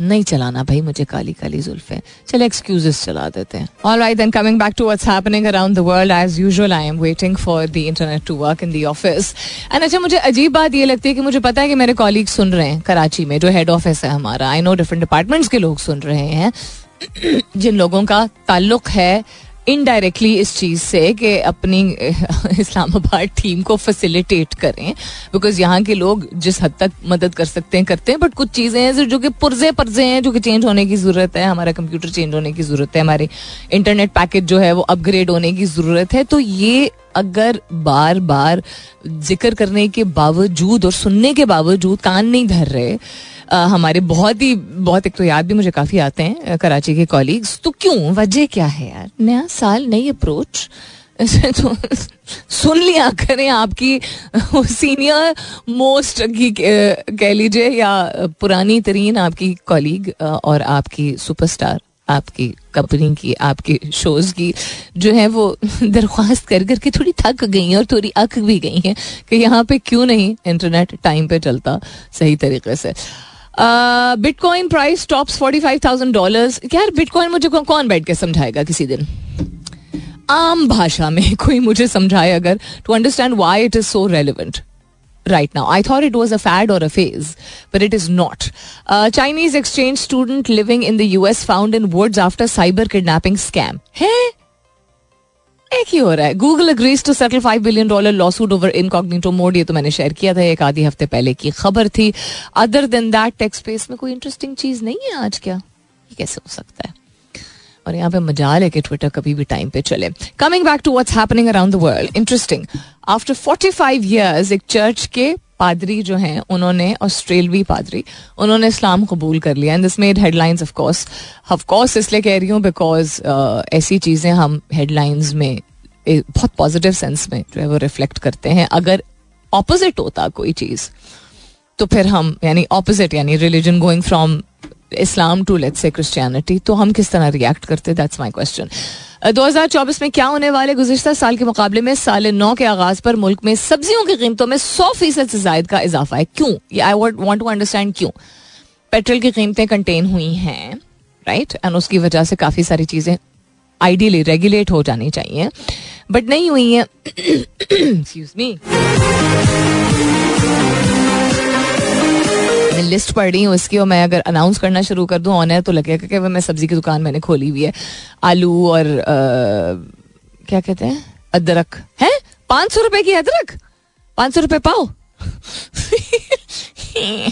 नहीं चलाना भाई, मुझे काली काली जुल्फे। चले एक्सक्यूजेस चला देते हैं। All right then coming back to what's happening around the world as usual I am waiting for the internet to work in the office and अच्छा मुझे अजीब बात ये लगती है कि मुझे पता है कि मेरे कॉलीग सुन रहे हैं कराची में, जो हेड ऑफ़िस है हमारा। आई नो डिफरेंट डिपार्टमेंट्स के लोग सुन रहे हैं। जिन लोगों का ताल्लुक है इनडायरेक्टली इस चीज़ से कि अपनी, इस्लामाबाद टीम को फैसिलिटेट करें बिकॉज़ यहाँ के लोग जिस हद तक मदद कर सकते हैं, करते हैं बट कुछ चीज़ें हैं जो कि पुरजे पर्जे हैं, जो कि चेंज होने की ज़रूरत है, हमारा कंप्यूटर चेंज होने की ज़रूरत है, हमारे इंटरनेट पैकेज जो है वो अपग्रेड होने की ज़रूरत है तो ये अगर बार बार ज़िक्र करने के बावजूद और सुनने के बावजूद कान नहीं धर रहे आ, हमारे बहुत ही बहुत एक तो याद भी मुझे काफ़ी आते हैं कराची के कॉलीग्स तो क्यों? वजह क्या है यार? नया साल नई अप्रोच तो सुन लिया करें आपकी सीनियर मोस्ट की कह लीजिए या पुरानी तरीन आपकी कॉलीग और आपकी सुपरस्टार आपकी कंपनी की, आपके शोज़ की, जो है वो दरख्वास्त कर करके थोड़ी थक गई हैं और थोड़ी अक भी गई हैं कि यहाँ पे क्यों नहीं इंटरनेट टाइम पे चलता सही तरीके से। Bitcoin price tops forty five thousand dollar यार बिटकॉइन मुझे कौन बैठ के समझाएगा किसी दिन? आम भाषा में कोई मुझे समझाए अगर to understand why it is so relevant right now. I thought it was a fad or a phase, but it is not. Uh, Chinese exchange student living in the US found in woods after cyber kidnapping scam. Hey? एक ही हो रहा है Google agrees to settle five billion dollar lawsuit over incognito mode ये तो मैंने share किया था एक आधी हफ्ते पहले की खबर थी other than that tech's space में कोई इंटरेस्टिंग चीज नहीं है आज क्या ये कैसे हो सकता है और यहाँ पे मजाल है कि ट्विटर कभी भी टाइम पे चले। Coming back to what's happening around the world interesting after forty five years एक चर्च के पादरी जो हैं उन्होंने ऑस्ट्रेलवी पादरी उन्होंने इस्लाम कबूल कर लिया। And this made headlines of course of course इसलिए कह रही हूँ बिकॉज़ uh, ऐसी चीज़ें हम हेडलाइंस में बहुत पॉजिटिव सेंस में जो है वो रिफ्लेक्ट करते हैं। अगर ऑपोजिट होता कोई चीज़ तो फिर हम यानी ऑपोजिट यानी religion going from Islam to let's say Christianity तो हम किस तरह रिएक्ट करते? दैट्स माई क्वेश्चन 2024 में क्या होने वाले गुजशत साल के मुकाबले में? साल नौ के आगाज़ पर मुल्क में सब्जियों की कीमतों में सौ फ़ीसद से जायद का इजाफा है। क्यों? आई वॉन्ट टू अंडरस्टैंड क्यों? पेट्रोल की कीमतें कंटेन हुई हैं राइट एंड उसकी वजह से काफ़ी सारी चीज़ें आइडियली रेगुलेट हो जानी चाहिए। बट नहीं हुई है। एक्सक्यूज मी लिस्ट पढ़ रही हूँ इसकी और मैं अगर अनाउंस करना शुरू कर दूँ ऑन तो लगेगा कि मैं सब्ज़ी की दुकान मैंने खोली हुई है। आलू और आ, क्या कहते हैं? अदरक। है? पाँच सौ रुपए की अदरक? पाँच सौ रुपए पाओ।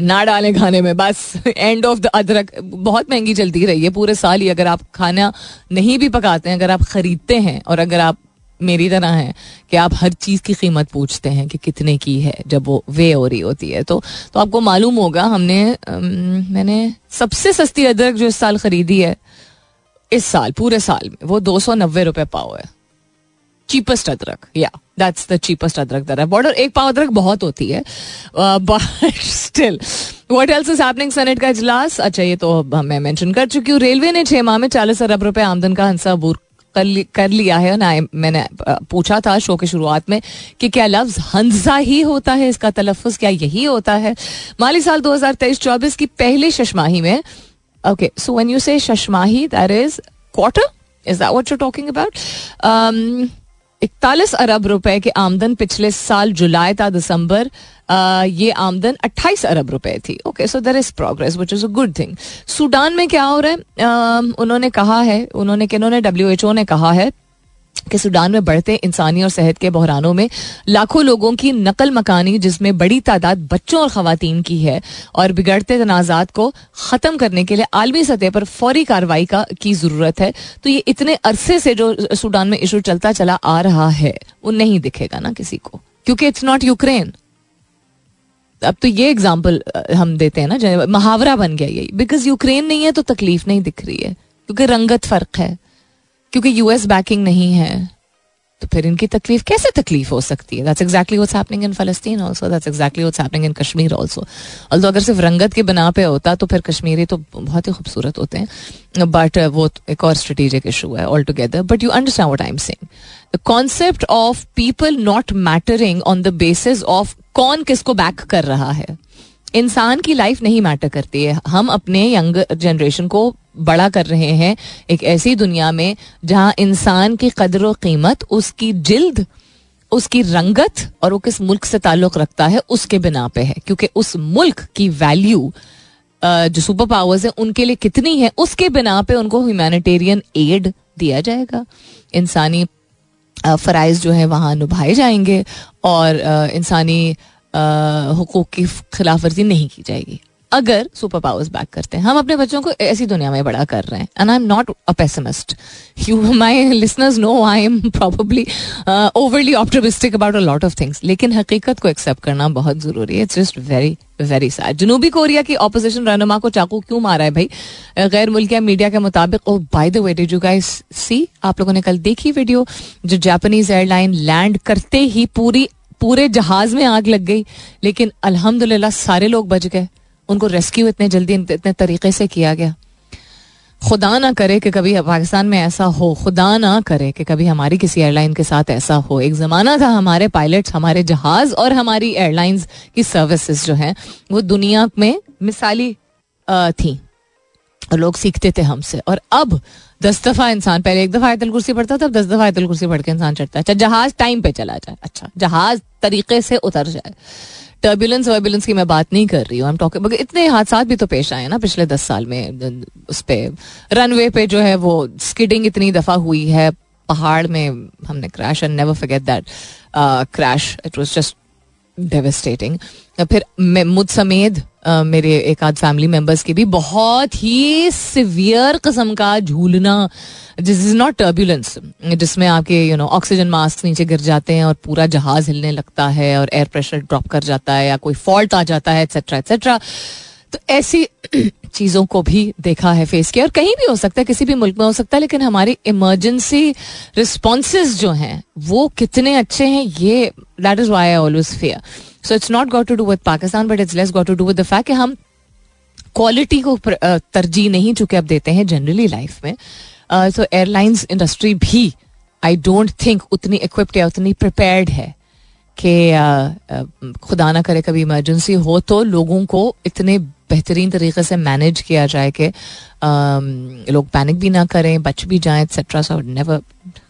ना डालें खाने में बस। एंड ऑफ़ द अदरक। बहुत महँगी चलती रही है पूरे साल ही। अगर आप खाना नहीं भी पकाते हैं अगर आप खरीदते हैं और अगर आप मेरी तरह है कि आप हर चीज़ की कीमत पूछते हैं कि कितने की है जब वो वे हो रही होती है। तो तो आपको मालूम होगा हमने अम, मैंने सबसे सस्ती अदरक जो इस साल खरीदी है इस साल पूरे साल में वो दो सौ नब्बे रुपए पाव है। चीपेस्ट अदरक या दैट्स द चीपेस्ट अदरक दर बॉर्डर एक पाव अदरक बहुत होती है but still what else is happening Senate का इजलास? अच्छा ये तो मैं मेंशन कर चुकी हूँ। रेलवे ने छह माह में चालीस अरब रुपए आमदन का हंसा कर, कर लिया है ना मैंने पूछा था शो की शुरुआत में कि क्या लफ्ज हंसा ही होता है इसका तलफ़ क्या यही होता है? माली साल दो हज़ार तेईस चौबीस की पहली शशमाही में okay so when you say शशमाही that is quarter is that what you talking about इकतालीस अरब रुपए की आमदन पिछले साल जुलाई था दिसंबर ये आमदन 28 अरब रुपए थी। Okay so there is progress which is a good thing Sudan में क्या हो रहा है? उन्होंने कहा है, उन्होंने डब्ल्यू एच ओ ने कहा है कि सूडान में बढ़ते इंसानी और सेहत के बहरानों में लाखों लोगों की नकल मकानी, जिसमें बड़ी तादाद बच्चों और खातन की है और बिगड़ते तनाज़ात को ख़त्म करने के लिए आलमी सतह पर फौरी कार्रवाई का, की ज़रूरत है। तो ये इतने अरसे से जो सूडान में इशू चलता चला आ रहा है, वो नहीं दिखेगा ना किसी को, क्योंकि इट्स नॉट यूक्रेन अब तो ये एग्ज़ाम्पल हम देते हैं ना मुहावरा बन गया ये बिकॉज़ यूक्रेन नहीं है तो तकलीफ़ नहीं दिख रही है, क्योंकि रंगत फ़र्क है। क्योंकि यूएस बैकिंग नहीं है तो फिर इनकी तकलीफ़ कैसे तकलीफ़ हो सकती है? That's exactly what's happening in फलस्तीन also that's exactly what's happening in Kashmir also although अगर सिर्फ़ रंगत के बना पे होता तो फिर कश्मीरी तो बहुत ही खूबसूरत होते हैं। बट वो एक और स्ट्रेटेजिक इशू है all together but you understand what I am saying the concept of people not mattering on the basis of कौन किसको बैक कर रहा है। इंसान की लाइफ नहीं मैटर करती है। हम अपने यंग जनरेशन को बड़ा कर रहे हैं एक ऐसी दुनिया में जहाँ इंसान की कदर व कीमत, उसकी जिल्द, उसकी रंगत और वो किस मुल्क से ताल्लुक रखता है, उसके बिना पे है। क्योंकि उस मुल्क की वैल्यू जो सुपर पावर्स है, उनके लिए कितनी है, उसके बिना पे उनको ह्यूमैनिटेरियन एड दिया जाएगा। इंसानी फ़राइज जो है, वहाँ निभाए जाएँगे और इंसानी हकूक़ की खिलाफ वर्जी नहीं की जाएगी। अगर सुपर पावर्स बैक करते हैं। हम अपने बच्चों को ऐसी दुनिया में बड़ा कर रहे हैं। And I am not a pessimist you my listeners know I am probably overly optimistic about a lot of things लेकिन हकीकत को एक्सेप्ट करना बहुत ज़रूरी है। It's just very very sad जनूबी कोरिया की ऑपोजिशन रहनुमा को चाकू क्यों मारा है भाई? गैर मुल्किया मीडिया के मुताबिक ओ by the way did you guys see आप लोगों ने कल देखी वीडियो जो जापानीज एयरलाइन लैंड करते ही पूरी, पूरे जहाज़ में आग लग गई। लेकिन अल्हम्दुलिल्लाह सारे लोग बच गए। उनको रेस्क्यू इतने जल्दी, इतने तरीके से किया गया। खुदा ना करे कि कभी पाकिस्तान में ऐसा हो। खुदा ना करे कि कभी हमारी किसी एयरलाइन के साथ ऐसा हो। एक ज़माना था हमारे पायलट्स हमारे जहाज़ और हमारी एयरलाइंस की सर्विसेज़ जो हैं, वो दुनिया में मिसाली थी। और लोग सीखते थे हमसे। और अब दस दफ़ा इंसान, पहले एक दफ़ा आयतल कुर्सी पढ़ता था अब दस दफ़ा आयतल कुर्सी पढ़ के इंसान चढ़ता है। अच्छा जहाज़ टाइम पे चला जाए। अच्छा जहाज़ तरीके से उतर जाए। टर्बुलेंस वर्बुलेंस की मैं बात नहीं कर रही हूँ टॉकिंग इतने हादसा भी तो पेश आए ना पिछले दस साल में उस पर रनवे पे जो है वो स्किडिंग इतनी दफ़ा हुई है, पहाड़ में हमने crash and never forget that crash it was just devastating फिर मुझ समेत मेरे एक आध फैमिली मेंबर्स के भी बहुत ही सिवियर कस्म का झूलना दिस इज़ नॉट टर्बुलेंस जिसमें आपके यू नो ऑक्सीजन मास्क नीचे गिर जाते हैं और पूरा जहाज़ हिलने लगता है और एयर प्रेशर ड्रॉप कर जाता है या कोई फॉल्ट आ जाता है एक्सेट्रा एक्सेट्रा तो ऐसी चीज़ों को भी देखा है फेस किया और कहीं भी हो सकता है, किसी भी मुल्क में हो सकता है, लेकिन हमारी इमरजेंसी रिस्पॉन्सेज जो हैं, वो कितने अच्छे हैं, ये that is why I always fair so it's not got to do with Pakistan but it's less got to do with the fact कि हम क्वालिटी को तरजीह नहीं चुके अब देते हैं जनरली लाइफ में। सो एयरलाइंस इंडस्ट्री भी आई डोंट थिंक उतनी इक्विप्ड या उतनी प्रिपेयर्ड है कि खुदा ना करे कभी इमरजेंसी हो तो लोगों को इतने बेहतरीन तरीके से मैनेज किया जाए कि लोग पैनिक भी ना करें, बच भी जाएँ etcetera so never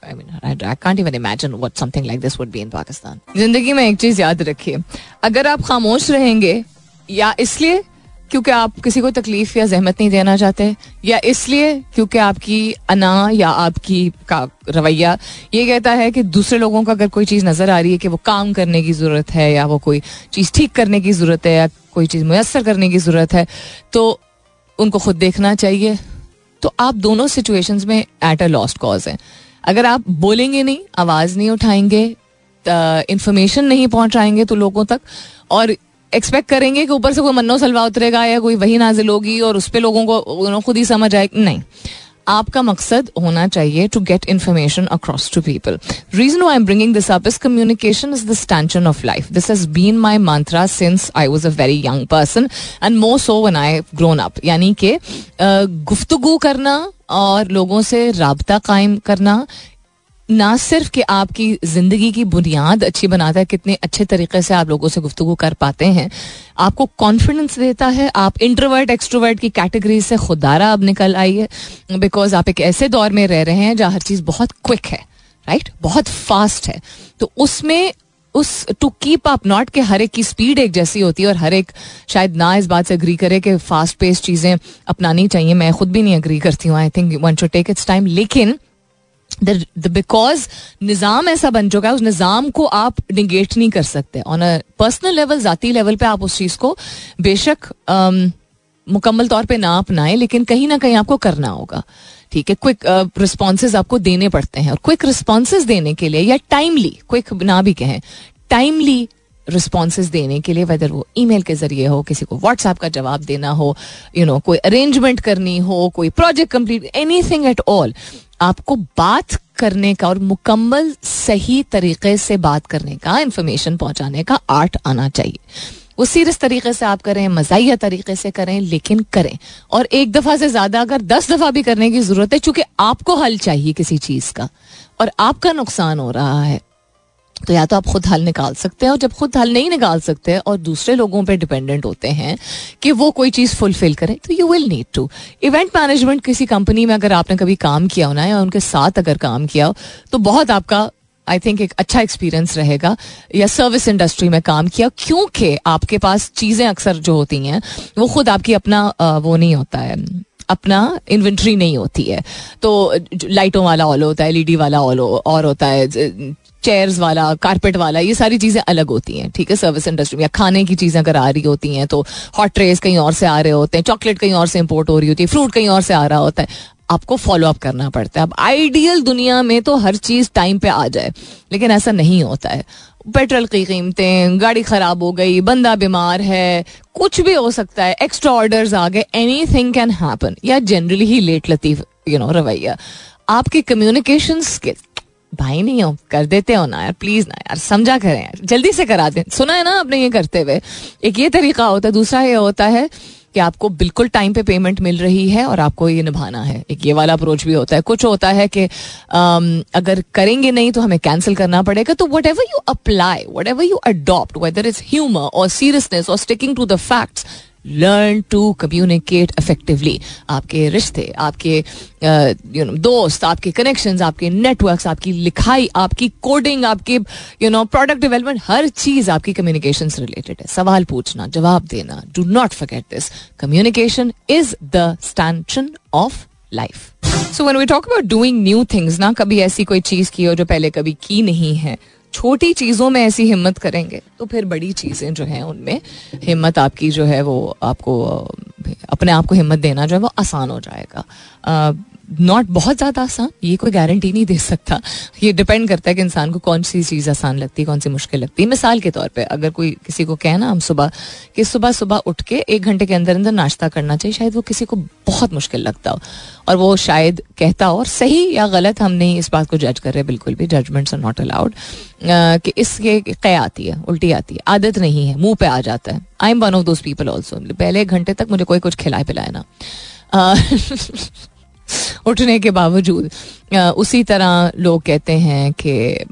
I mean I can't even imagine what something like this would be in Pakistan ज़िंदगी में एक चीज़ याद रखिए, अगर आप खामोश रहेंगे, या इसलिए क्योंकि आप किसी को तकलीफ़ या जहमत नहीं देना चाहते? या इसलिए क्योंकि आपकी अना या आपकी का रवैया, ये कहता है कि दूसरे लोगों को अगर कोई चीज़ नज़र आ रही है कि वो काम करने की ज़रूरत है या वो कोई चीज़ ठीक करने की ज़रूरत है या कोई चीज़ मैसर करने की ज़रूरत है तो उनको खुद देखना चाहिए। तो आप दोनों सिचुएशंस में एट अ लॉस्ट कॉज है। अगर आप बोलेंगे नहीं, आवाज़ नहीं उठाएँगे इंफॉर्मेशन नहीं पहुंचाएँगे तो लोगों तक, और एक्सपेक्ट करेंगे कि ऊपर से कोई मन्नो सलवा उतरेगा या कोई वही नाजिल होगी और उस पर लोगों को खुद ही समझ आए। नहीं। आपका मकसद होना चाहिए to get information across to people reason I am bringing this up is communication is the stanchion of life this has been my mantra since I was a very young person and more so when I grown up यानी कि गुफ्तगु करना और लोगों से रबता कायम करना ना सिर्फ़ कि आपकी ज़िंदगी की बुनियाद अच्छी बनाता है, कितने अच्छे तरीके से आप लोगों से गुफ्तु कर पाते हैं, आपको कॉन्फिडेंस देता है, आप इंट्रोवर्ट एक्सट्रोवर्ट की कैटेगरी से खुदारा अब निकल आई है बिकॉज़ आप एक ऐसे दौर में रह रहे हैं जहाँ हर चीज़ बहुत क्विक है राइट बहुत फास्ट है। तो उसमें, उस टू कीप अप नॉट के हर एक की स्पीड एक जैसी होती है और हर एक शायद ना इस बात से अग्री करे कि फास्ट पेस चीज़ें अपनानी चाहिए। मैं खुद भी नहीं अग्री करती हूँ। I think one should take its time लेकिन बिकॉज़ निज़ाम ऐसा बन चुका है उस निज़ाम को आप निगेट नहीं कर सकते। ऑन अ पर्सनल लेवल जाती लेवल पे आप उस चीज़ को बेशक um, मुकम्मल तौर पे ना अपनाएँ लेकिन कहीं ना कहीं आपको करना होगा। ठीक है? क्विक रिस्पॉन्सेज आपको देने पड़ते हैं। और क्विक रिस्पॉन्सेज देने के लिए या टाइमली क्विक ना भी कहें टाइमली रिस्पॉन्सेज देने के लिए वेदर वो ईमेल के ज़रिए हो किसी को व्हाट्सएप का जवाब देना हो यू you नो know, कोई अरेंजमेंट करनी हो कोई project complete anything at all आपको बात करने का और मुकम्मल सही तरीके से बात करने का इंफॉर्मेशन पहुँचाने का आर्ट आना चाहिए। वो सीरियस तरीके से आप करें मजाया तरीके से करें, लेकिन करें। और एक दफ़ा से ज़्यादा अगर दस दफ़ा भी करने की ज़रूरत है, चूँकि आपको हल चाहिए किसी चीज़ का, और आपका नुकसान हो रहा है तो या तो आप खुद हल निकाल सकते हैं और जब खुद हल नहीं निकाल सकते और दूसरे लोगों पे डिपेंडेंट होते हैं कि वो कोई चीज़ फुलफिल करें तो you will need to event management किसी कंपनी में अगर आपने कभी काम किया हो ना या उनके साथ अगर काम किया हो तो बहुत आपका आई थिंक एक अच्छा एक्सपीरियंस रहेगा या सर्विस इंडस्ट्री में काम किया, क्योंकि आपके पास चीज़ें अक्सर जो होती हैं, वो खुद आपकी अपना वो नहीं होता है, अपना इन्वेंट्री नहीं होती है। तो लाइटों वाला ऑल होता है एलईडी वाला ऑल और होता है चेयर्स वाला कारपेट वाला, ये सारी चीज़ें अलग होती हैं, ठीक है? सर्विस इंडस्ट्री में, या खाने की चीज़ें अगर आ रही होती हैं तो हॉट ट्रेस कहीं और से आ रहे होते हैं चॉकलेट कहीं और से इम्पोर्ट हो रही होती है फ्रूट कहीं और से आ रहा होता है, आपको फॉलो अप करना पड़ता है। अब आइडियल दुनिया में तो हर चीज़ टाइम पे आ जाए, लेकिन ऐसा नहीं होता है। पेट्रोल की कीमतें, गाड़ी खराब हो गई, बंदा बीमार है, कुछ भी हो सकता है एक्स्ट्रा ऑर्डर आ गए एनी थिंग कैन हैपन या जनरली ही लेट लतीफ यू नो रवैया। आपके कम्युनिकेशन स्किल भाई नहीं हो, कर देते हो ना यार प्लीज़ ना यार, समझा करें यार, जल्दी से करा दें। सुना है ना आपने ये करते हुए, एक ये तरीका होता है, दूसरा ये होता है कि आपको बिल्कुल टाइम पे पेमेंट मिल रही है और आपको ये निभाना है। एक ये वाला अप्रोच भी होता है। कुछ होता है कि अगर करेंगे नहीं तो हमें कैंसिल करना पड़ेगा। तो whatever you apply whatever you adopt whether is humour और सीरियसनेस और sticking to the facts learn to communicate effectively आपके रिश्ते, आपके यू नो दोस्त, आपके कनेक्शन आपके नेटवर्क आपकी लिखाई, आपकी कोडिंग आपके यू नो प्रोडक्ट डेवलपमेंट हर चीज़ आपकी कम्युनिकेशन से रिलेटेड है। सवाल पूछना, जवाब देना do not forget this communication is the stanchion of life so when we talk about doing new things ना, कभी ऐसी कोई चीज़ की हो जो पहले कभी की नहीं है छोटी चीज़ों में ऐसी हिम्मत करेंगे तो फिर बड़ी चीज़ें जो हैं उनमें हिम्मत आपकी जो है वो आपको, अपने आप को हिम्मत देना जो है वो आसान हो जाएगा। नॉट बहुत ज़्यादा आसान, ये कोई गारंटी नहीं दे सकता। ये डिपेंड करता है कि इंसान को कौन सी चीज़ आसान लगती है, कौन सी मुश्किल लगती है। मिसाल के तौर पे अगर कोई किसी को कहना हम सुबह, कि सुबह सुबह उठ के एक घंटे के अंदर अंदर नाश्ता करना चाहिए, शायद वो किसी को बहुत मुश्किल लगता हो। और वो शायद कहता हो, और सही या गलत हम नहीं इस बात को जज कर रहे, बिल्कुल भी जजमेंट्स आर नॉट अलाउड कि इसके कै आती है, उल्टी आती है, आदत नहीं है, मुँह पे आ जाता है। I am one of those people also पहले घंटे तक मुझे कोई कुछ खिलाए पिलाए ना उठने के बावजूद उसी तरह लोग कहते हैं कि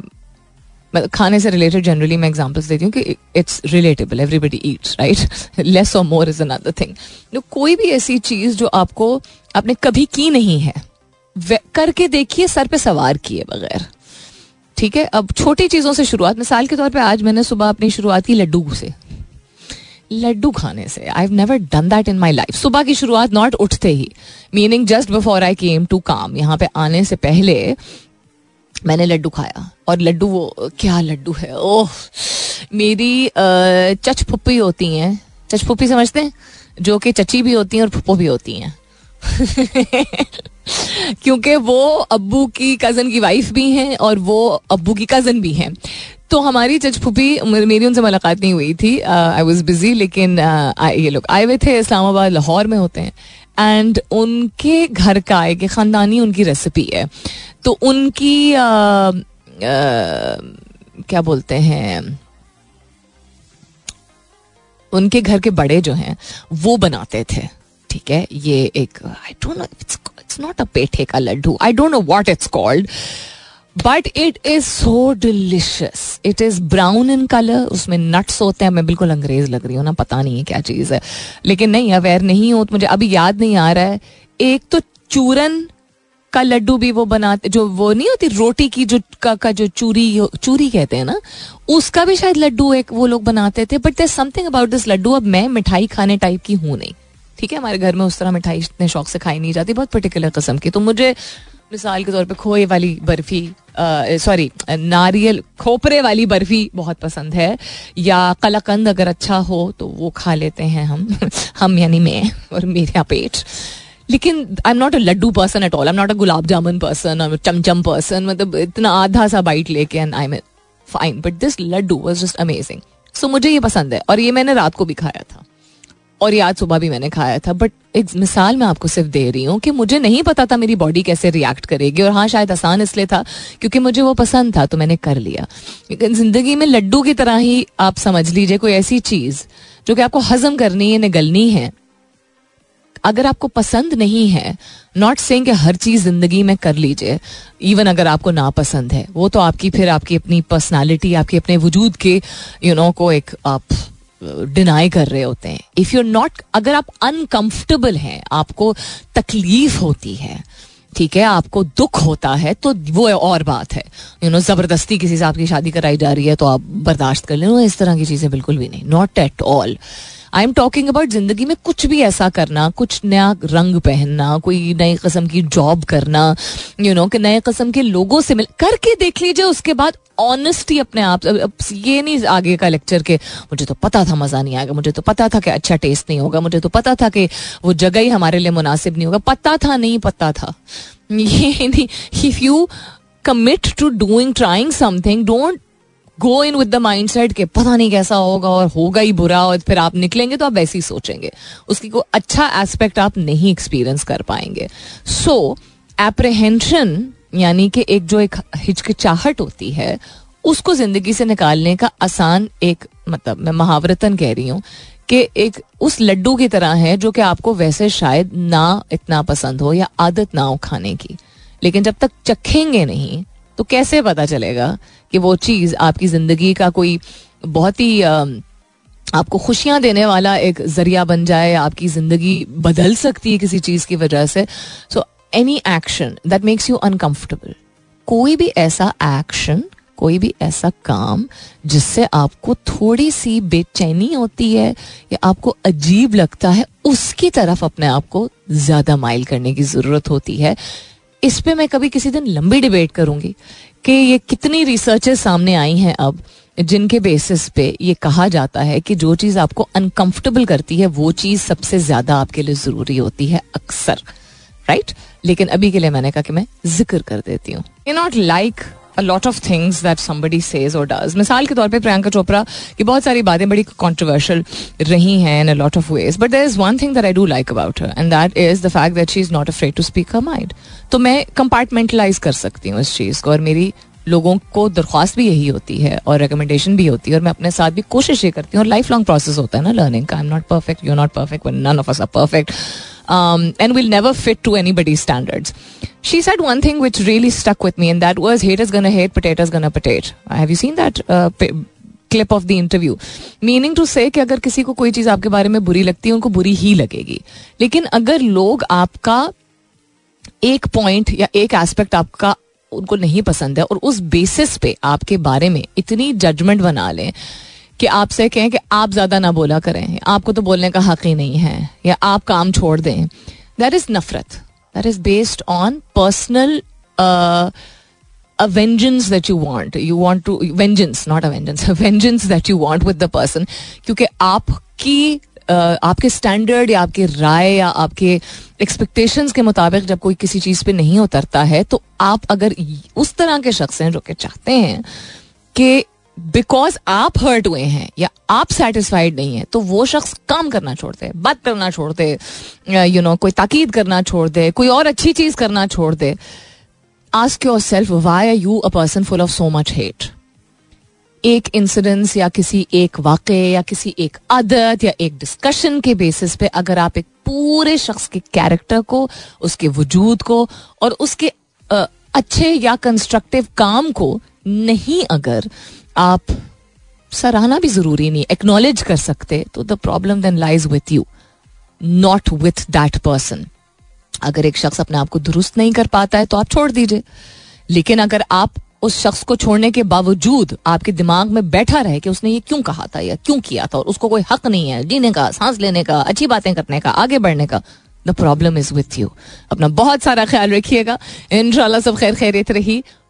खाने से रिलेटेड जनरली मैं एग्जांपल्स देती हूँ कि it's relatable everybody eats right less और मोर इज़ अनदर थिंग कोई भी ऐसी चीज़ जो आपको, आपने कभी की नहीं है करके देखिए, सर पे सवार किए बगैर। ठीक है? अब छोटी चीज़ों से शुरुआत, मिसाल के तौर पे आज मैंने सुबह अपनी शुरुआत की लड्डू से। लड्डू खाने से। I have never done that in my life सुबह की शुरुआत नॉट उठते ही। Meaning just before I came to काम, यहाँ पे आने से पहले मैंने लड्डू खाया। और लड्डू वो, क्या लड्डू है? ओह! मेरी चच फुप्पी होती हैं। चच फुप्पी समझते हैं? जो कि चची भी होती हैं और फुप्पो भी होती हैं। क्योंकि वो अब्बू की कज़न की वाइफ भी हैं और वो अब्बू की कज़न भी हैं। तो हमारी जज फूफी मेरी उनसे मुलाकात नहीं हुई थी। आई वॉज़ बिज़ी लेकिन uh, ये लोग आए हुए थे इस्लामाबाद लाहौर में होते हैं। एंड उनके घर का एक ख़ानदानी उनकी रेसिपी है। तो उनकी आ, uh, आ, uh, क्या बोलते हैं? उनके घर के बड़े जो हैं वो बनाते थे। ठीक है? ये एक I don't know it's not a पेठे का Laddu. I don't know what it's called but it is so delicious it is brown in colour उसमें नट्स होते हैं। मैं बिल्कुल अंग्रेज़ लग रही हूँ ना। पता नहीं है क्या चीज़ है। लेकिन नहीं अवेयर नहीं हो। तो मुझे अभी याद नहीं आ रहा है। एक तो चूरन का लड्डू भी वो बनाते जो वो नहीं होती रोटी की जो का, का जो चूरी चूरी कहते हैं ना उसका भी शायद लड्डू एक वो लोग बनाते थे। But there something about this laddu. अब मैं मिठाई खाने टाइप की हूँ नहीं। ठीक है हमारे घर में उस तरह मिठाई इतने शौक से खाई नहीं जाती बहुत पर्टिकुलर किस्म की। तो मुझे मिसाल के तौर पे खोए वाली बर्फ़ी सॉरी नारियल खोपरे वाली बर्फ़ी बहुत पसंद है, या कलाकंद अगर अच्छा हो तो वो खा लेते हैं हम हम यानी मैं और मेरा पेट। लेकिन I am not a laddu person at all I am not a gulab jamun person और चमचम पर्सन मतलब इतना आधा सा बाइट लेके and I am fine but this laddu was just amazing so मुझे ये पसंद है और ये मैंने रात को भी खाया था। और ये आज सुबह भी मैंने खाया था बट एक मिसाल मैं आपको सिर्फ़ दे रही हूँ कि मुझे नहीं पता था मेरी बॉडी कैसे रिएक्ट करेगी और हाँ शायद आसान इसलिए था क्योंकि मुझे वो पसंद था तो मैंने कर लिया। लेकिन ज़िंदगी में लड्डू की तरह ही आप समझ लीजिए कोई ऐसी चीज़ जो कि आपको हजम करनी है निगलनी है अगर आपको पसंद नहीं है नॉट सेइंग कि हर चीज़ ज़िंदगी में कर लीजिए इवन अगर आपको ना पसंद है वो तो आपकी फिर आपकी अपनी पर्सनालिटी आपके अपने वजूद के यू you नो know, को एक आप डिनाई कर रहे होते हैं। इफ़ यू नॉट अगर आप अनकंफर्टेबल हैं, आपको तकलीफ़ होती है, ठीक है, आपको दुख होता है तो वो और बात है। यू नो ज़बरदस्ती किसी से आपकी शादी कराई जा रही है तो आप बर्दाश्त कर लें। इस तरह की चीज़ें बिल्कुल भी नहीं। Not at all I am talking about ज़िंदगी में कुछ भी ऐसा करना, कुछ नया रंग पहनना, कोई नई कस्म की जॉब करना यू नो कि नए कस्म के लोगों से मिल, करके देख लीजिए, उसके बाद ऑनेस्टी अपने आप ये नहीं आगे का लेक्चर के मुझे तो पता था मज़ा नहीं आएगा, मुझे तो पता था कि अच्छा टेस्ट नहीं होगा, मुझे तो पता था कि वो जगह ही हमारे लिए मुनासिब नहीं होगा, पता था नहीं पता था। ये नहीं if you commit to doing trying something don't go in with the mind set के पता नहीं कैसा होगा और होगा ही बुरा और फिर आप निकलेंगे तो आप वैसे ही सोचेंगे। उसकी कोई अच्छा एस्पेक्ट आप नहीं एक्सपीरियंस कर पाएँगे। सो एप्रहेंशन यानी कि एक जो एक हिचकिचाहट होती है, उसको ज़िंदगी से निकालने का आसान एक मतलब मैं महावरतन कह रही हूँ कि एक उस लड्डू की तरह है जो कि आपको वैसे शायद ना इतना पसंद हो या आदत ना हो खाने की। लेकिन जब तक चखेंगे नहीं तो कैसे पता चलेगा कि वो चीज़ आपकी ज़िंदगी का कोई बहुत ही आपको खुशियाँ देने वाला एक ज़रिया बन जाए आपकी ज़िंदगी बदल सकती है किसी चीज़ की वजह से? So any action that makes you uncomfortable कोई भी ऐसा एक्शन कोई भी ऐसा काम जिससे आपको थोड़ी सी बेचैनी होती है या आपको अजीब लगता है, उसकी तरफ़ अपने आप को ज़्यादा माइल करने की ज़रूरत होती है। इस पे मैं कभी किसी दिन लंबी डिबेट करूँगी कि ये कितनी रिसर्चेस सामने आई हैं अब, जिनके बेसिस पे ये कहा जाता है कि जो चीज़ आपको अनकंफर्टेबल करती है, वो चीज़ सबसे ज़्यादा आपके लिए ज़रूरी होती है अक्सर राइट लेकिन अभी के लिए मैंने कहा कि मैं ज़िक्र कर देती हूँ। Not like a lot of things that somebody says और डज मिसाल के तौर पे प्रियंका चोपड़ा की बहुत सारी बातें बड़ी कॉन्ट्रोवर्शियल रही हैं in a lot of ways but there is one thing that I do like about her and that is the fact that she is not afraid to speak her mind तो मैं compartmentalise कर सकती हूँ इस चीज़ को, और मेरी लोगों को दरख्वास्त भी यही होती है और रिकमेंडेशन भी होती है, और मैं अपने साथ भी कोशिश ये करती हूँ। और लाइफ लॉन्ग प्रोसेस होता है ना लर्निंग का। I am not perfect you not perfect none of us are perfect and will never fit to anybody standards she said one thing which really stuck with me, and that was haters gonna hate, potatoes gonna potato. Have you seen that uh, clip of the interview meaning to say कि अगर किसी को कोई चीज़ आपके बारे में बुरी लगती है उनको बुरी ही लगेगी। लेकिन अगर लोग आपका एक पॉइंट या एक एस्पेक्ट आपका उनको नहीं पसंद है और उस बेसिस पे आपके बारे में इतनी जजमेंट बना लें कि आपसे कहें कि आप ज़्यादा ना बोला करें। आपको तो बोलने का हक ही नहीं है या आप काम छोड़ दें। दैट इज़ नफरत। That is based on personal uh, a vengeance that you want you want to vengeance not a vengeance a vengeance that you want with the person क्योंकि आपकी uh, आपके स्टैंडर्ड या आपके राय या आपके एक्सपेक्टेशंस के मुताबिक जब कोई किसी चीज़ पे नहीं उतरता है तो आप अगर उस तरह के शख्स हैं जो कि चाहते हैं कि बिकॉज़ आप हर्ट हुए हैं या आप सेटिस्फाइड नहीं है तो वो शख्स काम करना छोड़ दे, बात करना छोड़ दे, यू नो कोई ताकीद करना छोड़ दे, कोई और अच्छी चीज़ करना छोड़ दे। Ask yourself why are you a person full of so much hate एक इंसिडेंस या किसी एक वाक़े या किसी एक आदत या एक डिस्कशन के बेसिस पे अगर आप एक पूरे शख्स के कैरेक्टर को, उसके वजूद को और उसके अच्छे या कंस्ट्रक्टिव काम को नहीं अगर आप सराहना भी ज़रूरी नहीं एक्नोलेज कर सकते तो the problem then lies with you not with that person अगर एक शख्स अपने आप को दुरुस्त नहीं कर पाता है तो आप छोड़ दीजिए। लेकिन अगर आप उस शख्स को छोड़ने के बावजूद आपके दिमाग में बैठा रहे कि उसने ये क्यों कहा था, या क्यों किया था, और उसको कोई हक नहीं है जीने का, सांस लेने का, अच्छी बातें करने का, आगे बढ़ने का the problem is with you अपना बहुत सारा ख्याल रखिएगा। इन सब खैर खैरियत रही।